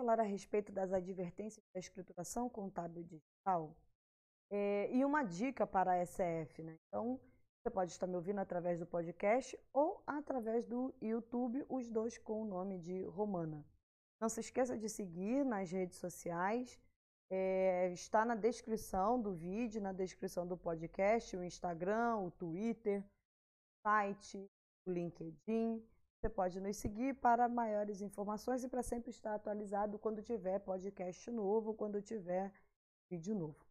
falar a respeito das advertências da escrituração contábil digital é, e uma dica para a SF. Né? Então, você pode estar me ouvindo através do podcast ou através do YouTube, os dois com o nome de Romana. Não se esqueça de seguir nas redes sociais. É, está na descrição do vídeo, na descrição do podcast, o Instagram, o Twitter, o site, o LinkedIn. Você pode nos seguir para maiores informações e para sempre estar atualizado quando tiver podcast novo, quando tiver vídeo novo.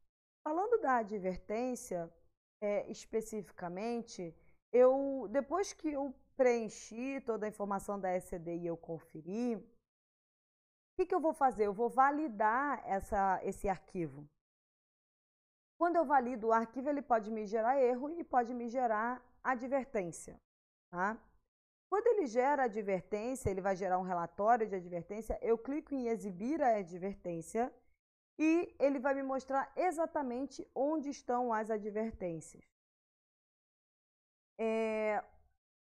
Falando da advertência, é, especificamente, eu depois que eu preenchi toda a informação da SCD e eu conferi, o que, que eu vou fazer? Eu vou validar essa, esse arquivo. Quando eu valido o arquivo, ele pode me gerar erro e pode me gerar advertência. Tá? Quando ele gera advertência, ele vai gerar um relatório de advertência, eu clico em exibir a advertência e ele vai me mostrar exatamente onde estão as advertências. É,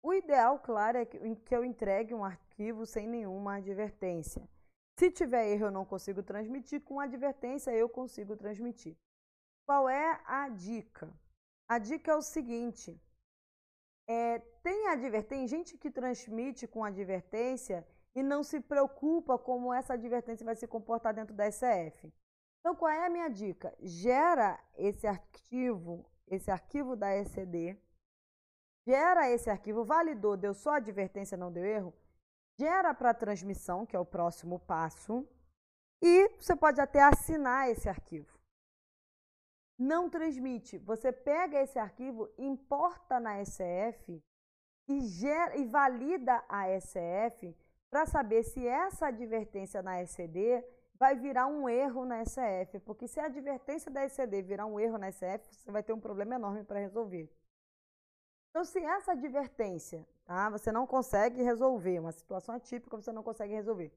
o ideal, claro, é que eu entregue um arquivo sem nenhuma advertência. Se tiver erro, eu não consigo transmitir. Com advertência, eu consigo transmitir. Qual é a dica? A dica é o seguinte: é, tem, adver... tem gente que transmite com advertência e não se preocupa como essa advertência vai se comportar dentro da SF. Então, qual é a minha dica? Gera esse arquivo, esse arquivo da ECD, gera esse arquivo, validou, deu só advertência, não deu erro, gera para transmissão, que é o próximo passo, e você pode até assinar esse arquivo não transmite. Você pega esse arquivo, importa na SF e, gera, e valida a SF para saber se essa advertência na SCD vai virar um erro na SF. Porque se a advertência da SCD virar um erro na SF, você vai ter um problema enorme para resolver. Então, se essa advertência tá, você não consegue resolver, uma situação atípica você não consegue resolver,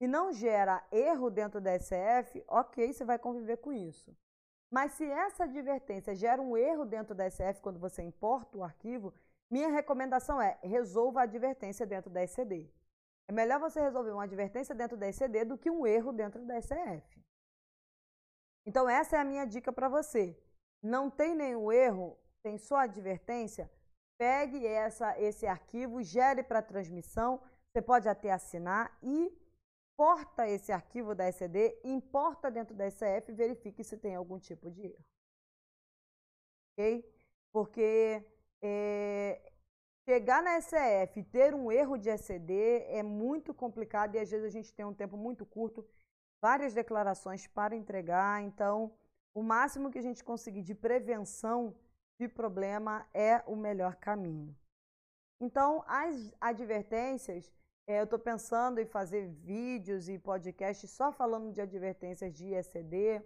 e não gera erro dentro da SF, ok, você vai conviver com isso. Mas se essa advertência gera um erro dentro da SF quando você importa o arquivo, minha recomendação é resolva a advertência dentro da SCD. É melhor você resolver uma advertência dentro da SCD do que um erro dentro da SF. Então essa é a minha dica para você. Não tem nenhum erro, tem só advertência, pegue essa, esse arquivo, gere para transmissão, você pode até assinar e exporta esse arquivo da SCD, importa dentro da SF e verifique se tem algum tipo de erro. Ok? Porque é, chegar na SF e ter um erro de SCD é muito complicado e às vezes a gente tem um tempo muito curto, várias declarações para entregar, então o máximo que a gente conseguir de prevenção de problema é o melhor caminho. Então, as advertências eu estou pensando em fazer vídeos e podcasts só falando de advertências de ECD,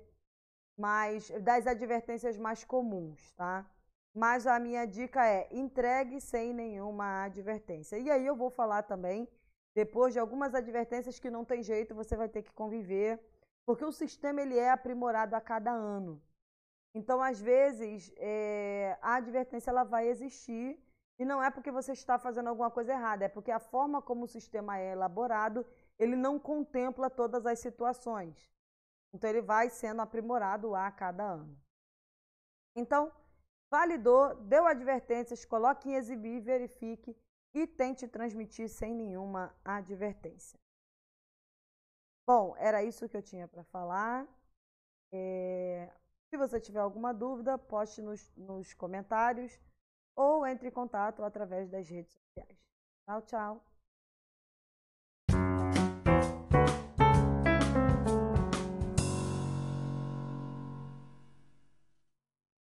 mas das advertências mais comuns, tá? Mas a minha dica é entregue sem nenhuma advertência. E aí eu vou falar também, depois de algumas advertências que não tem jeito, você vai ter que conviver, porque o sistema ele é aprimorado a cada ano. Então, às vezes, é, a advertência ela vai existir e não é porque você está fazendo alguma coisa errada, é porque a forma como o sistema é elaborado, ele não contempla todas as situações. Então ele vai sendo aprimorado a cada ano. Então, validou, deu advertências, coloque em exibir, verifique e tente transmitir sem nenhuma advertência. Bom, era isso que eu tinha para falar. É... Se você tiver alguma dúvida, poste nos, nos comentários ou entre em contato através das redes sociais. Tchau, tchau.